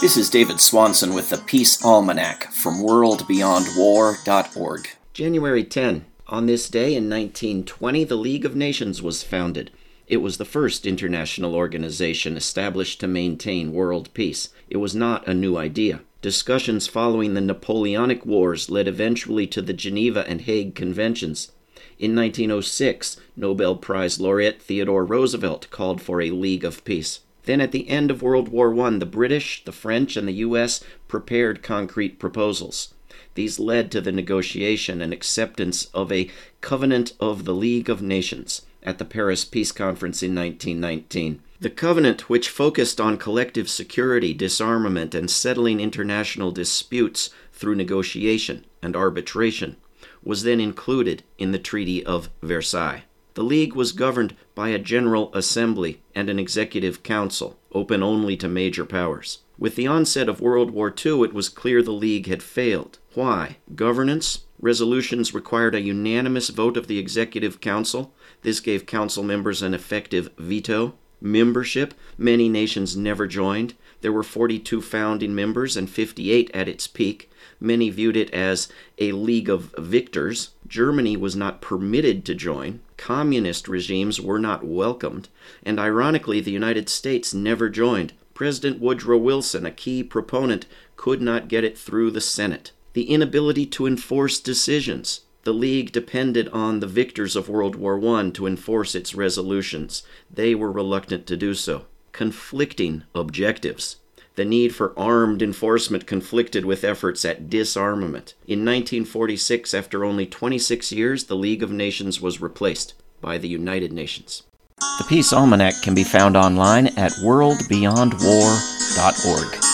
This is David Swanson with the Peace Almanac from worldbeyondwar.org. January 10. On this day in 1920, the League of Nations was founded. It was the first international organization established to maintain world peace. It was not a new idea. Discussions following the Napoleonic Wars led eventually to the Geneva and Hague Conventions. In 1906, Nobel Prize laureate Theodore Roosevelt called for a League of Peace. Then, at the end of World War I, the British, the French, and the U.S. prepared concrete proposals. These led to the negotiation and acceptance of a Covenant of the League of Nations at the Paris Peace Conference in 1919. The covenant, which focused on collective security, disarmament, and settling international disputes through negotiation and arbitration, was then included in the Treaty of Versailles. The League was governed by a General Assembly and an Executive Council, open only to major powers. With the onset of World War II, it was clear the League had failed. Why? Governance? Resolutions required a unanimous vote of the Executive Council. This gave council members an effective veto. Membership, many nations never joined. There were 42 founding members and 58 at its peak. Many viewed it as a league of victors. Germany was not permitted to join. Communist regimes were not welcomed. And ironically, the United States never joined. President Woodrow Wilson, a key proponent, could not get it through the Senate. The inability to enforce decisions. The League depended on the victors of World War I to enforce its resolutions. They were reluctant to do so. Conflicting objectives. The need for armed enforcement conflicted with efforts at disarmament. In 1946, after only 26 years, the League of Nations was replaced by the United Nations. The Peace Almanac can be found online at worldbeyondwar.org.